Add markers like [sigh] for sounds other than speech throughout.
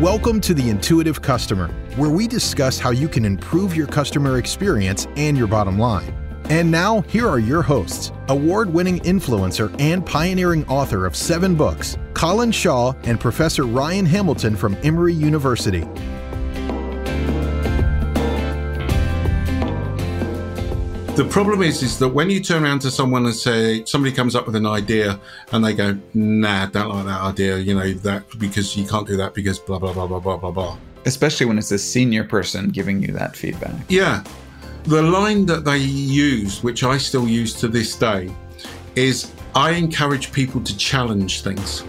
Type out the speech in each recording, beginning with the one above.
Welcome to the Intuitive Customer, where we discuss how you can improve your customer experience and your bottom line. And now, here are your hosts award winning influencer and pioneering author of seven books, Colin Shaw and Professor Ryan Hamilton from Emory University. The problem is, is that when you turn around to someone and say somebody comes up with an idea and they go, "Nah, don't like that idea," you know that because you can't do that because blah blah blah blah blah blah blah. Especially when it's a senior person giving you that feedback. Yeah, the line that they use, which I still use to this day, is I encourage people to challenge things.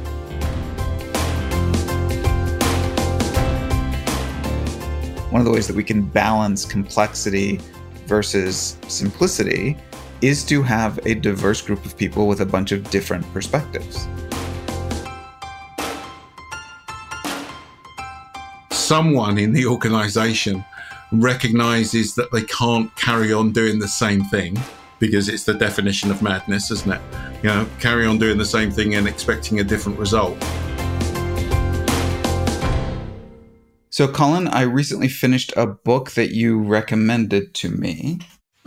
One of the ways that we can balance complexity versus simplicity is to have a diverse group of people with a bunch of different perspectives. Someone in the organization recognizes that they can't carry on doing the same thing because it's the definition of madness, isn't it? You know, carry on doing the same thing and expecting a different result. So, Colin, I recently finished a book that you recommended to me.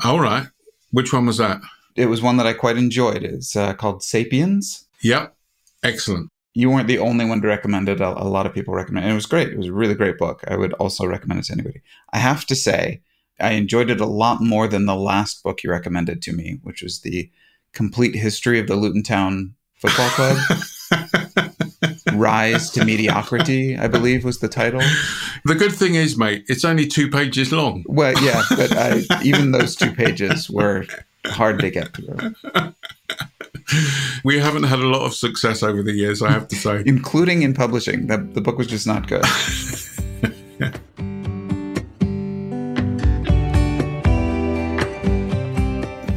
All right. Which one was that? It was one that I quite enjoyed. It's uh, called Sapiens. Yep. Excellent. You weren't the only one to recommend it. A, a lot of people recommend it. It was great. It was a really great book. I would also recommend it to anybody. I have to say, I enjoyed it a lot more than the last book you recommended to me, which was the complete history of the Luton Town Football Club. [laughs] Rise to Mediocrity, I believe was the title. The good thing is, mate, it's only two pages long. Well, yeah, but I, even those two pages were hard to get through. We haven't had a lot of success over the years, I have to say. [laughs] Including in publishing. The, the book was just not good. [laughs]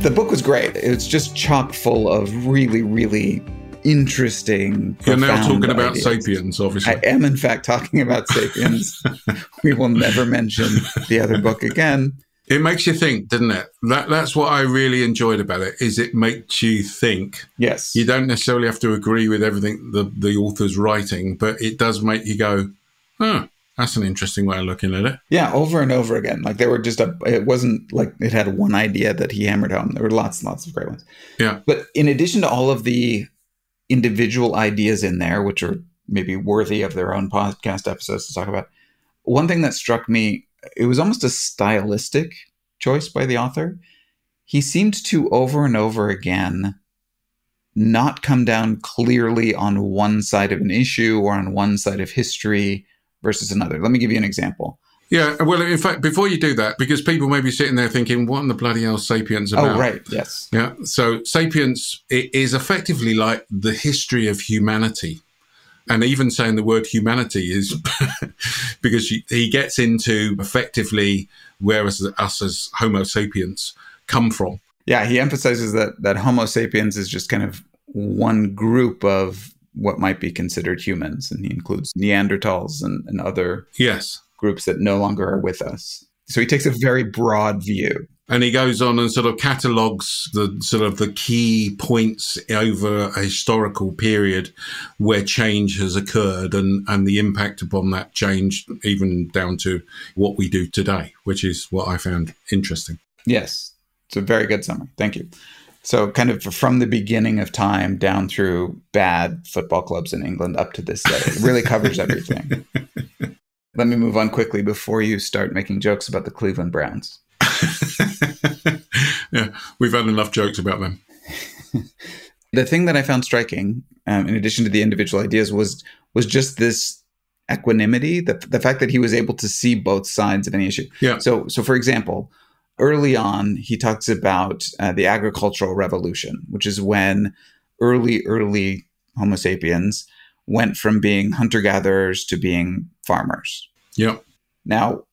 the book was great. It's just chock full of really, really interesting. You're now talking about ideas. Sapiens, obviously. I am, in fact, talking about [laughs] Sapiens. we will never mention the other book again. It makes you think, doesn't it? That that's what I really enjoyed about it. Is it makes you think. Yes. You don't necessarily have to agree with everything the the author's writing, but it does make you go, "Huh, that's an interesting way of looking at it." Yeah, over and over again. Like there were just a. It wasn't like it had one idea that he hammered home. There were lots and lots of great ones. Yeah. But in addition to all of the individual ideas in there, which are maybe worthy of their own podcast episodes to talk about, one thing that struck me, it was almost a stylistic choice by the author. He seemed to over and over again not come down clearly on one side of an issue or on one side of history versus another. Let me give you an example. Yeah, well, in fact, before you do that, because people may be sitting there thinking, "What in the bloody hell, Sapiens oh, about?" Oh, right. Yes. Yeah. So Sapiens is effectively like the history of humanity. And even saying the word humanity is [laughs] because he- he gets into effectively where us, us as Homo sapiens come from. Yeah, he emphasizes that that Homo sapiens is just kind of one group of what might be considered humans, and he includes Neanderthals and, and other Yes. Groups that no longer are with us. So he takes a very broad view. And he goes on and sort of catalogues the sort of the key points over a historical period where change has occurred and, and the impact upon that change, even down to what we do today, which is what I found interesting. Yes, it's a very good summary. Thank you. So, kind of from the beginning of time down through bad football clubs in England up to this day, it really covers everything. [laughs] Let me move on quickly before you start making jokes about the Cleveland Browns. [laughs] yeah, we've had enough jokes about them. the thing that I found striking, um, in addition to the individual ideas, was was just this equanimity, the the fact that he was able to see both sides of any issue. Yeah. So, so for example, early on, he talks about uh, the agricultural revolution, which is when early early Homo sapiens went from being hunter gatherers to being farmers. Yeah. Now,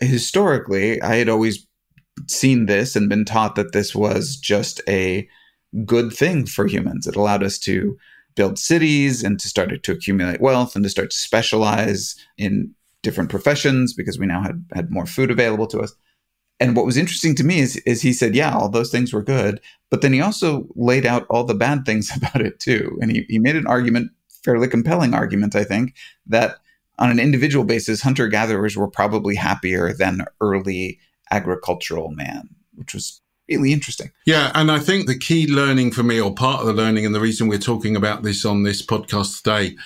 historically, I had always seen this and been taught that this was just a good thing for humans. It allowed us to build cities and to start to accumulate wealth and to start to specialize in different professions because we now had, had more food available to us. And what was interesting to me is, is he said, yeah, all those things were good, but then he also laid out all the bad things [laughs] about it too. And he, he made an argument, fairly compelling argument, I think, that on an individual basis, hunter gatherers were probably happier than early agricultural man, which was really interesting. Yeah, and I think the key learning for me, or part of the learning, and the reason we're talking about this on this podcast today,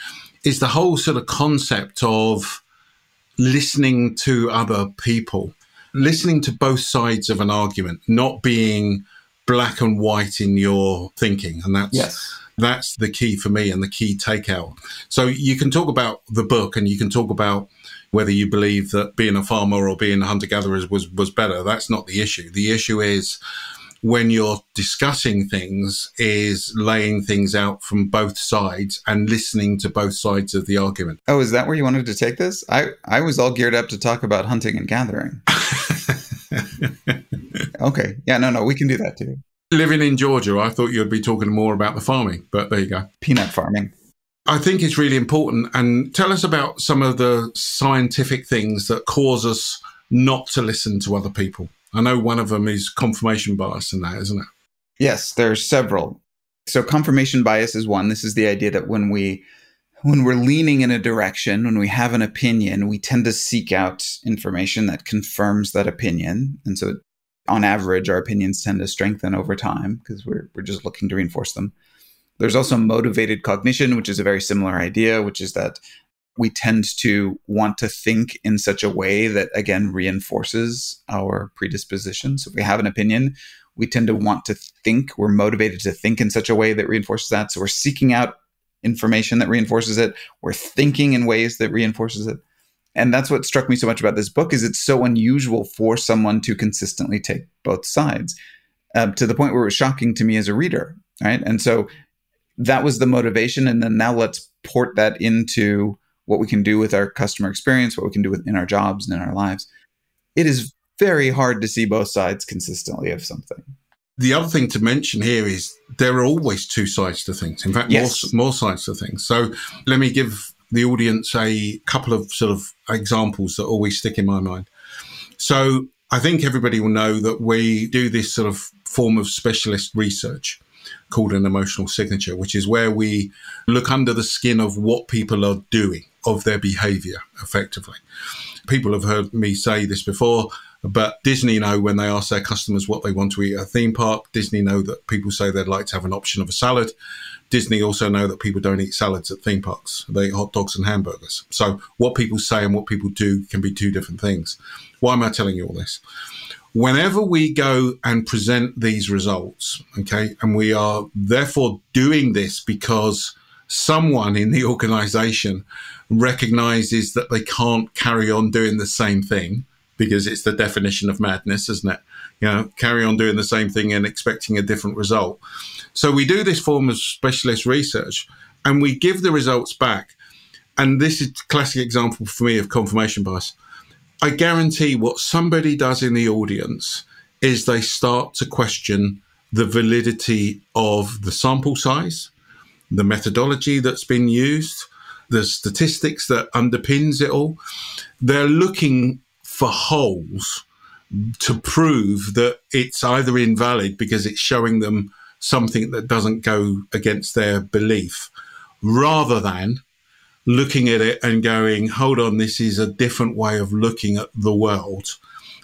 is the whole sort of concept of listening to other people, listening to both sides of an argument, not being black and white in your thinking. And that's yes. That's the key for me and the key takeout. So you can talk about the book and you can talk about whether you believe that being a farmer or being a hunter gatherer was was better. That's not the issue. The issue is when you're discussing things is laying things out from both sides and listening to both sides of the argument. Oh, is that where you wanted to take this? I, I was all geared up to talk about hunting and gathering. [laughs] okay. Yeah, no, no, we can do that too. Living in Georgia, I thought you'd be talking more about the farming, but there you go. Peanut farming. I think it's really important. And tell us about some of the scientific things that cause us not to listen to other people. I know one of them is confirmation bias and that, isn't it? Yes, there's several. So confirmation bias is one. This is the idea that when we when we're leaning in a direction, when we have an opinion, we tend to seek out information that confirms that opinion. And so on average, our opinions tend to strengthen over time because we're we're just looking to reinforce them. There's also motivated cognition, which is a very similar idea, which is that we tend to want to think in such a way that again reinforces our predisposition. So if we have an opinion, we tend to want to think, we're motivated to think in such a way that reinforces that. So we're seeking out information that reinforces it. We're thinking in ways that reinforces it. And that's what struck me so much about this book is it's so unusual for someone to consistently take both sides um, to the point where it was shocking to me as a reader. Right. And so that was the motivation. And then now let's port that into what we can do with our customer experience, what we can do in our jobs and in our lives. It is very hard to see both sides consistently of something. The other thing to mention here is there are always two sides to things. In fact, yes. more, more sides to things. So let me give the audience a couple of sort of examples that always stick in my mind. So I think everybody will know that we do this sort of form of specialist research called an emotional signature, which is where we look under the skin of what people are doing, of their behavior effectively. People have heard me say this before, but Disney know when they ask their customers what they want to eat at a theme park. Disney know that people say they'd like to have an option of a salad. Disney also know that people don't eat salads at theme parks. They eat hot dogs and hamburgers. So what people say and what people do can be two different things. Why am I telling you all this? whenever we go and present these results, okay, and we are therefore doing this because someone in the organization recognizes that they can't carry on doing the same thing because it's the definition of madness, isn't it? You know, carry on doing the same thing and expecting a different result. So we do this form of specialist research and we give the results back. And this is a classic example for me of confirmation bias I guarantee what somebody does in the audience is they start to question the validity of the sample size, the methodology that's been used, the statistics that underpins it all. They're looking for holes to prove that it's either invalid because it's showing them something that doesn't go against their belief rather than looking at it and going, hold on, this is a different way of looking at the world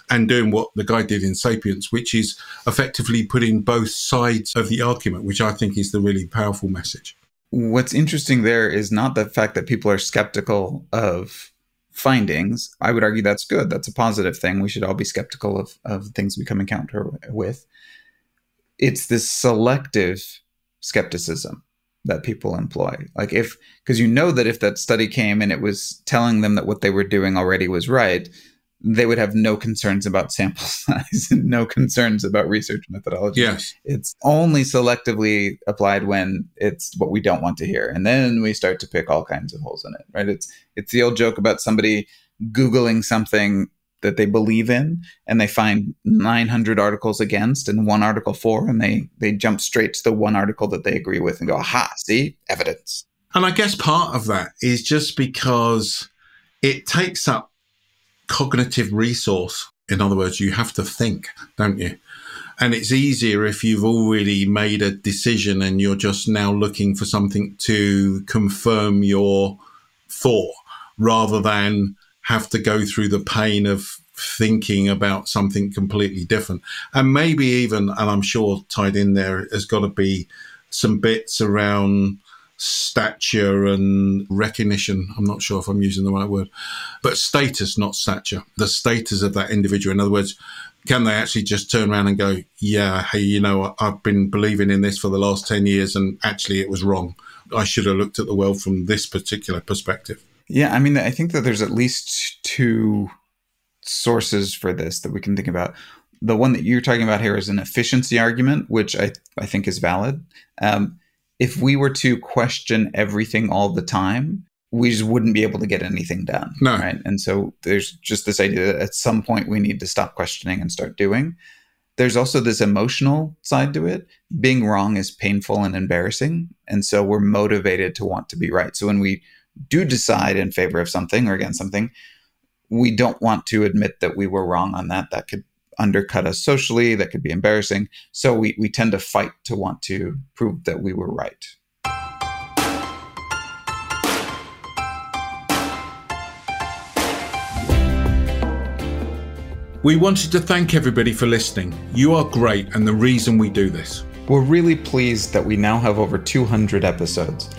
and doing what the guy did in Sapiens, which is effectively putting both sides of the argument, which I think is the really powerful message. What's interesting there is not the fact that people are skeptical of findings. I would argue that's good. That's a positive thing. We should all be skeptical of, of things we come encounter with. It's this selective skepticism that people employ. Like if because you know that if that study came and it was telling them that what they were doing already was right, they would have no concerns about sample [laughs] size and no concerns about research methodology. Yes. It's only selectively applied when it's what we don't want to hear. And then we start to pick all kinds of holes in it. Right. It's it's the old joke about somebody Googling something that they believe in and they find 900 articles against and one article for and they they jump straight to the one article that they agree with and go aha see evidence and i guess part of that is just because it takes up cognitive resource in other words you have to think don't you and it's easier if you've already made a decision and you're just now looking for something to confirm your thought rather than have to go through the pain of thinking about something completely different. And maybe even, and I'm sure tied in there has got to be some bits around stature and recognition. I'm not sure if I'm using the right word, but status, not stature, the status of that individual. In other words, can they actually just turn around and go, yeah, hey, you know, I've been believing in this for the last 10 years and actually it was wrong. I should have looked at the world from this particular perspective. Yeah, I mean, I think that there's at least two sources for this that we can think about. The one that you're talking about here is an efficiency argument, which I, I think is valid. Um, if we were to question everything all the time, we just wouldn't be able to get anything done. No. Right. And so there's just this idea that at some point we need to stop questioning and start doing. There's also this emotional side to it. Being wrong is painful and embarrassing. And so we're motivated to want to be right. So when we do decide in favor of something or against something, we don't want to admit that we were wrong on that. That could undercut us socially, that could be embarrassing. So we, we tend to fight to want to prove that we were right. We wanted to thank everybody for listening. You are great and the reason we do this. We're really pleased that we now have over 200 episodes.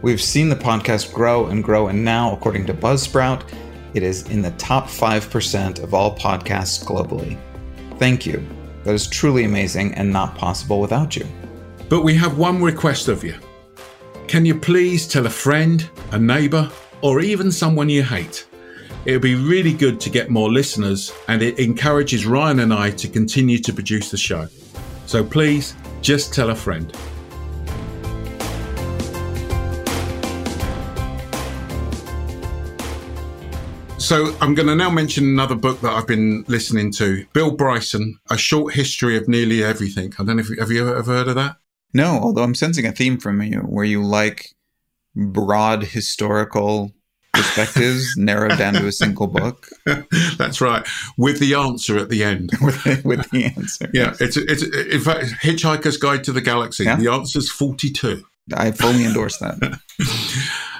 We've seen the podcast grow and grow, and now, according to Buzzsprout, it is in the top 5% of all podcasts globally. Thank you. That is truly amazing and not possible without you. But we have one request of you. Can you please tell a friend, a neighbor, or even someone you hate? It would be really good to get more listeners, and it encourages Ryan and I to continue to produce the show. So please, just tell a friend. So I'm going to now mention another book that I've been listening to. Bill Bryson, A Short History of Nearly Everything. I don't know if have you ever heard of that? No, although I'm sensing a theme from you where you like broad historical perspectives [laughs] narrowed down to a single book. [laughs] That's right, with the answer at the end. [laughs] with, with the answer. Yeah, it's it's in fact Hitchhiker's Guide to the Galaxy. Yeah. The answer's forty-two. I fully endorse that.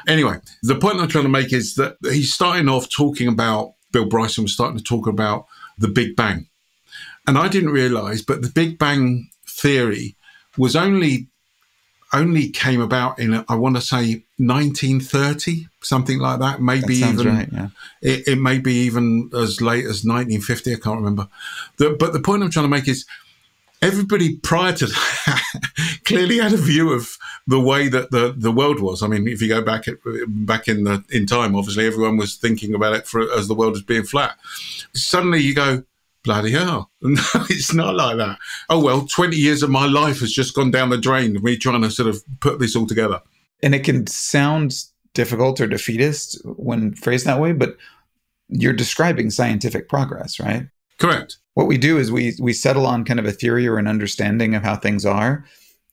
Anyway, the point I'm trying to make is that he's starting off talking about Bill Bryson was starting to talk about the Big Bang, and I didn't realize, but the Big Bang theory was only only came about in I want to say 1930, something like that. Maybe That even right, yeah. it, it may be even as late as 1950. I can't remember. The, but the point I'm trying to make is everybody prior to that [laughs] clearly had a view of the way that the, the world was. I mean, if you go back at, back in the in time, obviously everyone was thinking about it for, as the world as being flat. Suddenly you go, bloody hell, [laughs] no, it's not like that. Oh well, 20 years of my life has just gone down the drain. Me trying to sort of put this all together. And it can sound difficult or defeatist when phrased that way, but you're describing scientific progress, right? Correct. What we do is we we settle on kind of a theory or an understanding of how things are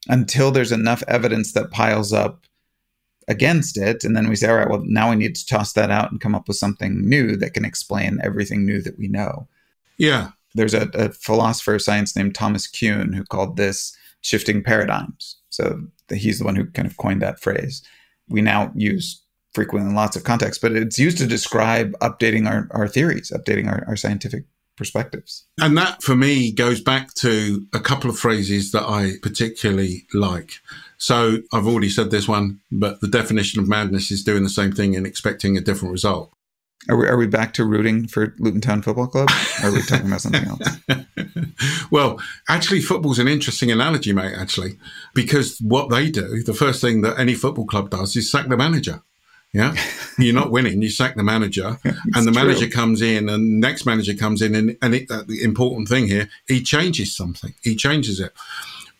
until there's enough evidence that piles up against it and then we say all right well now we need to toss that out and come up with something new that can explain everything new that we know Yeah. there's a, a philosopher of science named Thomas Kuhn who called this shifting paradigms. So he's the one who kind of coined that phrase. We now use frequently in lots of contexts, but it's used to describe updating our, our theories, updating our, our scientific perspectives. And that for me goes back to a couple of phrases that I particularly like. So I've already said this one, but the definition of madness is doing the same thing and expecting a different result. Are we, are we back to rooting for Luton Town Football Club? Or are we talking about something else? [laughs] well, actually, football's an interesting analogy, mate, actually, because what they do, the first thing that any football club does is sack the manager. Yeah. You're not winning, you sack the manager, [laughs] and the true. manager comes in, and the next manager comes in, and, and it, uh, the important thing here, he changes something, he changes it.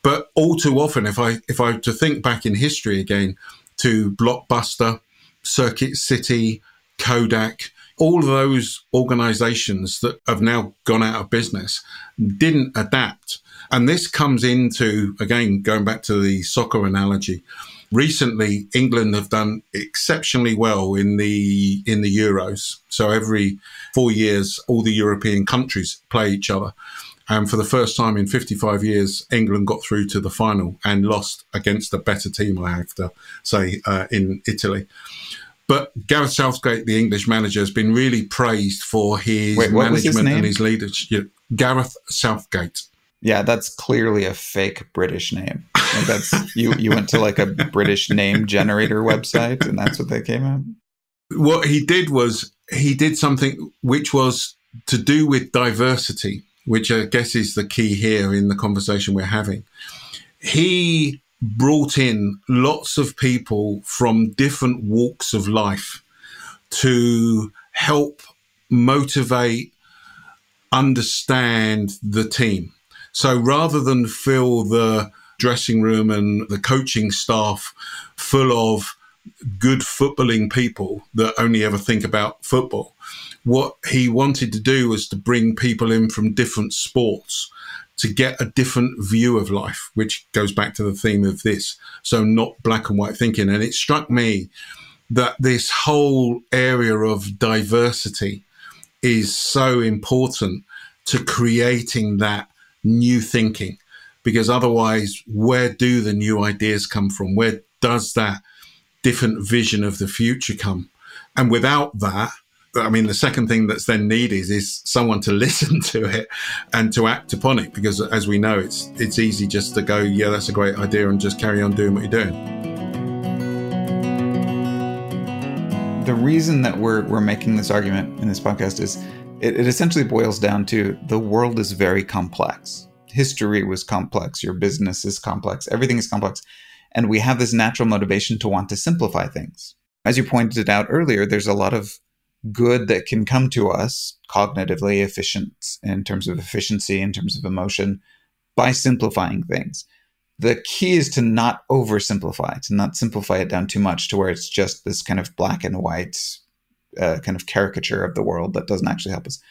But all too often, if I if I were to think back in history again to Blockbuster, Circuit City, Kodak, all of those organizations that have now gone out of business didn't adapt. And this comes into, again, going back to the soccer analogy. Recently, England have done exceptionally well in the in the Euros. So every four years, all the European countries play each other. And for the first time in 55 years, England got through to the final and lost against a better team, I have to say, uh, in Italy. But Gareth Southgate, the English manager, has been really praised for his Wait, was his management and his leadership. Gareth Southgate. Yeah, that's clearly a fake British name. Like that's you. You went to like a British name generator website, and that's what they came up. What he did was he did something which was to do with diversity, which I guess is the key here in the conversation we're having. He brought in lots of people from different walks of life to help motivate, understand the team. So rather than fill the dressing room and the coaching staff full of good footballing people that only ever think about football, what he wanted to do was to bring people in from different sports to get a different view of life, which goes back to the theme of this. So not black and white thinking. And it struck me that this whole area of diversity is so important to creating that new thinking. Because otherwise where do the new ideas come from? Where does that different vision of the future come? And without that I mean, the second thing that's then needed is someone to [laughs] listen to it and to act upon it, because as we know, it's it's easy just to go, yeah, that's a great idea, and just carry on doing what you're doing. The reason that we're we're making this argument in this podcast is it, it essentially boils down to the world is very complex. History was complex. Your business is complex. Everything is complex, and we have this natural motivation to want to simplify things. As you pointed out earlier, there's a lot of good that can come to us cognitively efficient in terms of efficiency, in terms of emotion, by simplifying things. The key is to not oversimplify, to not simplify it down too much to where it's just this kind of black and white uh, kind of caricature of the world that doesn't actually help us.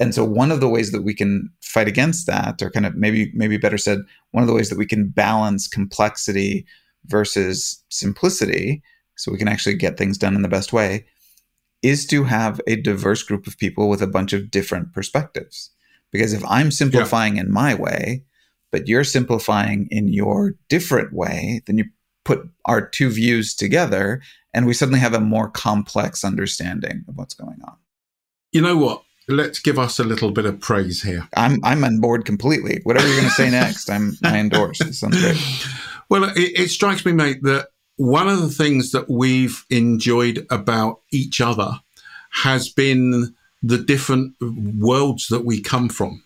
And so one of the ways that we can fight against that, or kind of maybe maybe better said, one of the ways that we can balance complexity versus simplicity, so we can actually get things done in the best way, is to have a diverse group of people with a bunch of different perspectives. Because if I'm simplifying yeah. in my way, but you're simplifying in your different way, then you put our two views together and we suddenly have a more complex understanding of what's going on. You know what? Let's give us a little bit of praise here. I'm I'm on board completely. Whatever you're going to say next, I'm I endorse. It sounds great. Well, it, it strikes me, mate, that one of the things that we've enjoyed about each other has been the different worlds that we come from.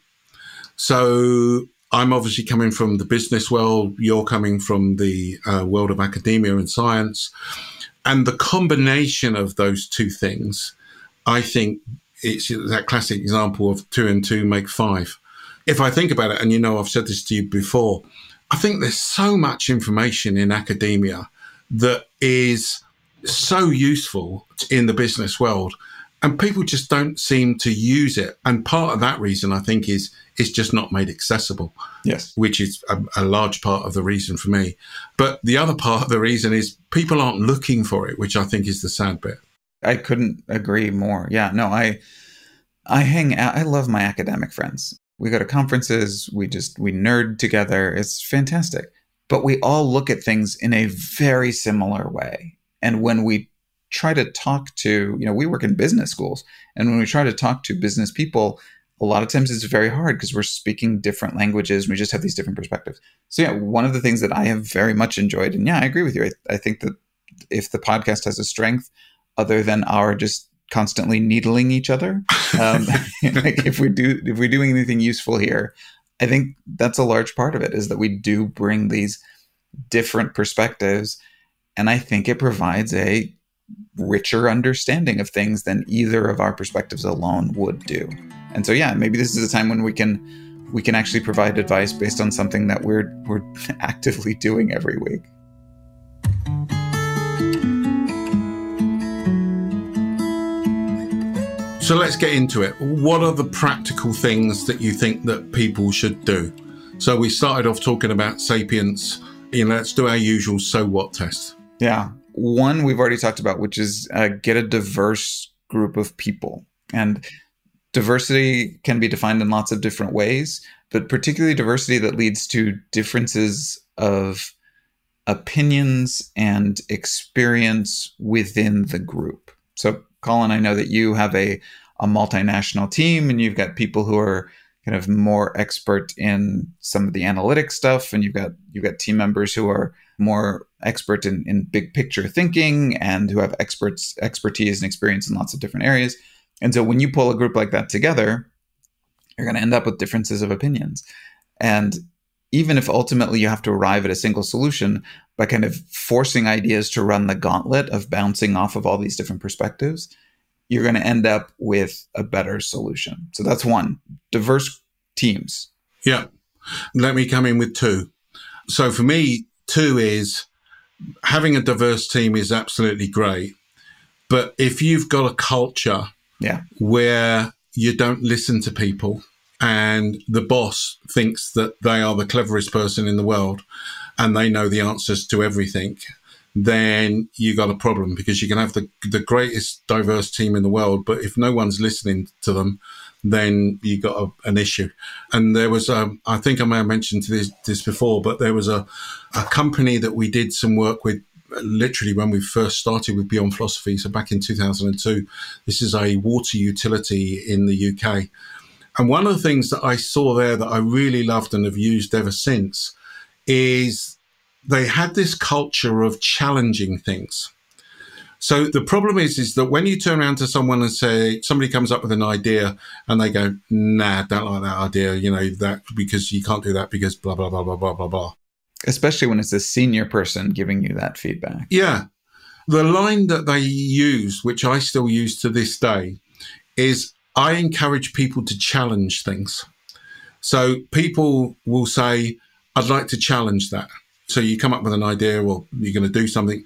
So I'm obviously coming from the business world, you're coming from the uh, world of academia and science. And the combination of those two things, I think it's that classic example of two and two make five. If I think about it, and you know, I've said this to you before, I think there's so much information in academia that is so useful in the business world and people just don't seem to use it. And part of that reason i think is it's just not made accessible yes. which is a, a, large part of the reason for me. But the other part of the reason is people aren't looking for it which i think is the sad bit. I couldn't agree more. Yeah no i i hang out i love my academic friends. We go to conferences we just we nerd together. It's fantastic. But we all look at things in a very similar way. And when we try to talk to, you know, we work in business schools, and when we try to talk to business people, a lot of times it's very hard because we're speaking different languages and we just have these different perspectives. So, yeah, one of the things that I have very much enjoyed, and yeah, I agree with you. I, I think that if the podcast has a strength other than our just constantly needling each other, um, [laughs] [laughs] like if we do, if we're doing anything useful here, I think that's a large part of it is that we do bring these different perspectives. And I think it provides a richer understanding of things than either of our perspectives alone would do. And so yeah, maybe this is a time when we can we can actually provide advice based on something that we're we're [laughs] actively doing every week. So let's get into it. What are the practical things that you think that people should do? So we started off talking about Sapiens. You know, let's do our usual so what test. Yeah. One we've already talked about, which is uh, get a diverse group of people. And diversity can be defined in lots of different ways, but particularly diversity that leads to differences of opinions and experience within the group. So, Colin, I know that you have a, a multinational team and you've got people who are kind of more expert in some of the analytic stuff and you've got you've got team members who are more expert in, in big picture thinking and who have experts expertise and experience in lots of different areas and so when you pull a group like that together you're going to end up with differences of opinions and even if ultimately you have to arrive at a single solution by kind of forcing ideas to run the gauntlet of bouncing off of all these different perspectives you're going to end up with a better solution. So that's one diverse teams. Yeah. Let me come in with two. So for me, two is having a diverse team is absolutely great. But if you've got a culture yeah. where you don't listen to people and the boss thinks that they are the cleverest person in the world and they know the answers to everything then you got a problem because you can have the the greatest diverse team in the world, but if no one's listening to them, then you got a, an issue. And there was, a, um, I think I may have mentioned this, this before, but there was a, a company that we did some work with literally when we first started with Beyond Philosophy. So back in 2002, this is a water utility in the UK. And one of the things that I saw there that I really loved and have used ever since is they had this culture of challenging things. So the problem is, is that when you turn around to someone and say somebody comes up with an idea and they go, "Nah, don't like that idea," you know that because you can't do that because blah blah blah blah blah blah blah. Especially when it's a senior person giving you that feedback. Yeah, the line that they use, which I still use to this day, is I encourage people to challenge things. So people will say, "I'd like to challenge that." So you come up with an idea or you're going to do something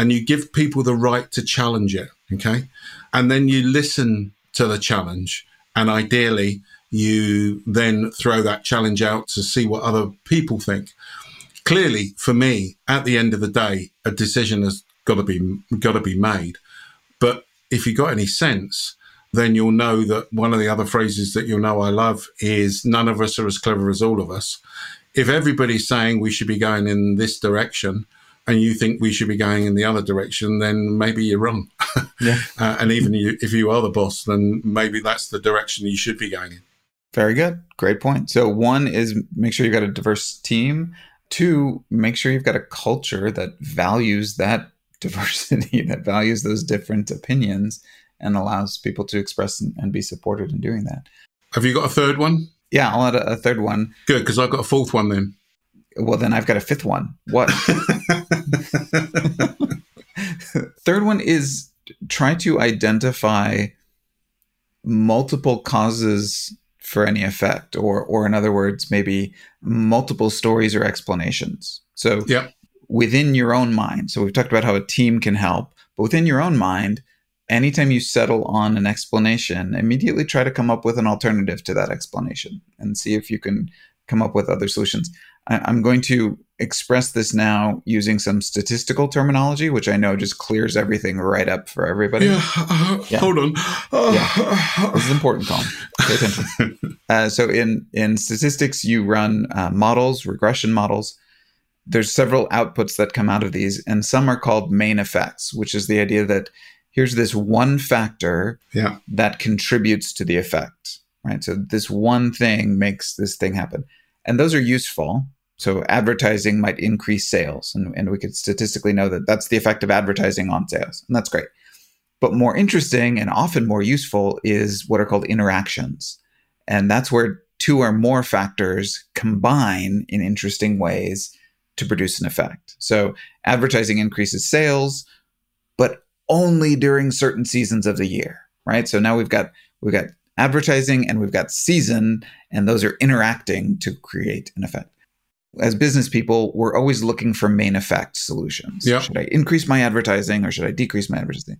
and you give people the right to challenge it. Okay. And then you listen to the challenge and ideally you then throw that challenge out to see what other people think. Clearly, for me, at the end of the day, a decision has got to be got to be made. But if you've got any sense, then you'll know that one of the other phrases that you'll know I love is none of us are as clever as all of us if everybody's saying we should be going in this direction and you think we should be going in the other direction, then maybe you're wrong. [laughs] Yeah. uh, and even you, if you are the boss, then maybe that's the direction you should be going in. Very good. Great point. So, one is make sure you've got a diverse team. Two, make sure you've got a culture that values that [laughs] diversity, that values those different opinions and allows people to express and, be supported in doing that. Have you got a third one? Yeah, I'll add a, a third one. Good, because I've got a fourth one then. Well, then I've got a fifth one. What? [laughs] third one is try to identify multiple causes for any effect, or, or in other words, maybe multiple stories or explanations. So, yep. within your own mind. So, we've talked about how a team can help, but within your own mind, anytime you settle on an explanation, immediately try to come up with an alternative to that explanation and see if you can come up with other solutions. I, am going to express this now using some statistical terminology, which I know just clears everything right up for everybody. Yeah, uh, yeah. hold on. Uh, yeah. This is important, Colin. Pay attention. [laughs] uh, so in in statistics, you run uh, models, regression models. There's several outputs that come out of these, and some are called main effects, which is the idea that here's this one factor yeah. that contributes to the effect, right? So this one thing makes this thing happen. And those are useful. So advertising might increase sales. And, and we could statistically know that that's the effect of advertising on sales. And that's great. But more interesting and often more useful is what are called interactions. And that's where two or more factors combine in interesting ways to produce an effect. So advertising increases sales, but only during certain seasons of the year, right? So now we've got we've got advertising and we've got season, and those are interacting to create an effect. As business people, we're always looking for main effect solutions. Yep. Should I increase my advertising or should I decrease my advertising?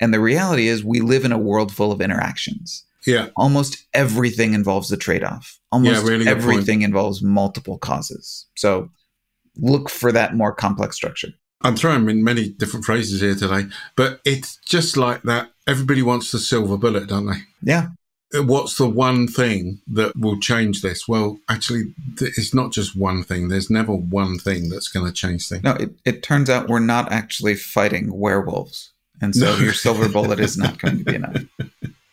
And the reality is, we live in a world full of interactions. Yeah. Almost everything involves a trade off. Almost yeah, really everything involves multiple causes. So look for that more complex structure. I'm throwing in many different phrases here today, but it's just like that. Everybody wants the silver bullet, don't they? Yeah. What's the one thing that will change this? Well, actually, it's not just one thing. There's never one thing that's going to change things. No, it, it turns out we're not actually fighting werewolves. And so no. your silver bullet is not going to be enough.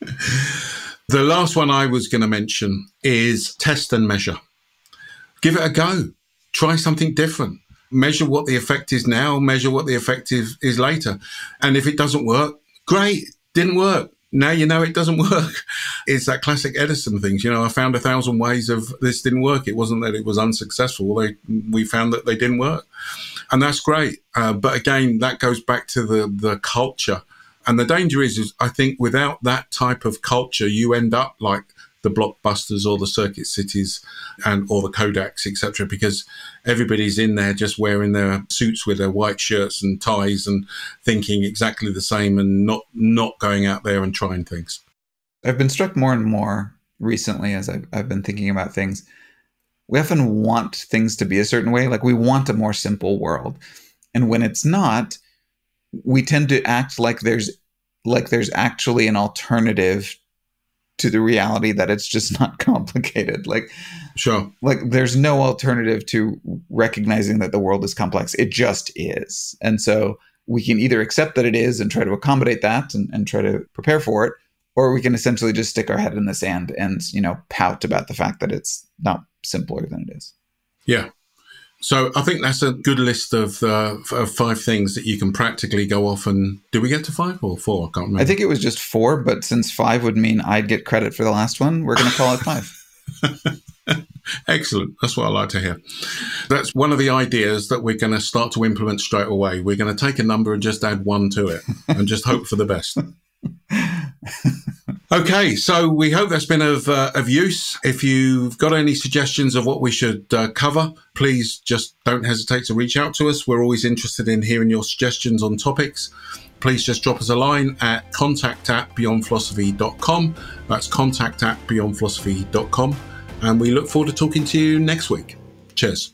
[laughs] [laughs] The last one I was going to mention is test and measure. Give it a go. Try something different. Measure what the effect is now, measure what the effect is, is later. And if it doesn't work, great, didn't work now you know it doesn't [laughs] work. It's that classic Edison things. You know, I found a thousand ways of this didn't work. It wasn't that it was unsuccessful. They, we found that they didn't work. And that's great. Uh, but again, that goes back to the, the culture. And the danger is, is, I think without that type of culture, you end up like the blockbusters or the circuit cities and or the Kodaks, etc. Because everybody's in there just wearing their suits with their white shirts and ties and thinking exactly the same and not not going out there and trying things. I've been struck more and more recently as I've, I've been thinking about things. We often want things to be a certain way, like we want a more simple world. And when it's not, we tend to act like there's like there's actually an alternative to the reality that it's just [laughs] not complicated. Like, sure, like there's no alternative to recognizing that the world is complex. It just is, and so we can either accept that it is and try to accommodate that and, and try to prepare for it, or we can essentially just stick our head in the sand and you know pout about the fact that it's not simpler than it is. Yeah, so I think that's a good list of, uh, of five things that you can practically go off and. Did we get to five or four? I can't remember. I think it was just four, but since five would mean I'd get credit for the last one, we're going to call it five. [laughs] Excellent. That's what I like to hear. That's one of the ideas that we're going to start to implement straight away. We're going to take a number and just add one to it and just hope for the best. [laughs] Okay, so we hope that's been of, uh, of use. If you've got any suggestions of what we should uh, cover, please just don't hesitate to reach out to us. We're always interested in hearing your suggestions on topics. Please just drop us a line at contact at beyondphilosophy.com. That's contact at beyondphilosophy.com. And we look forward to talking to you next week. Cheers.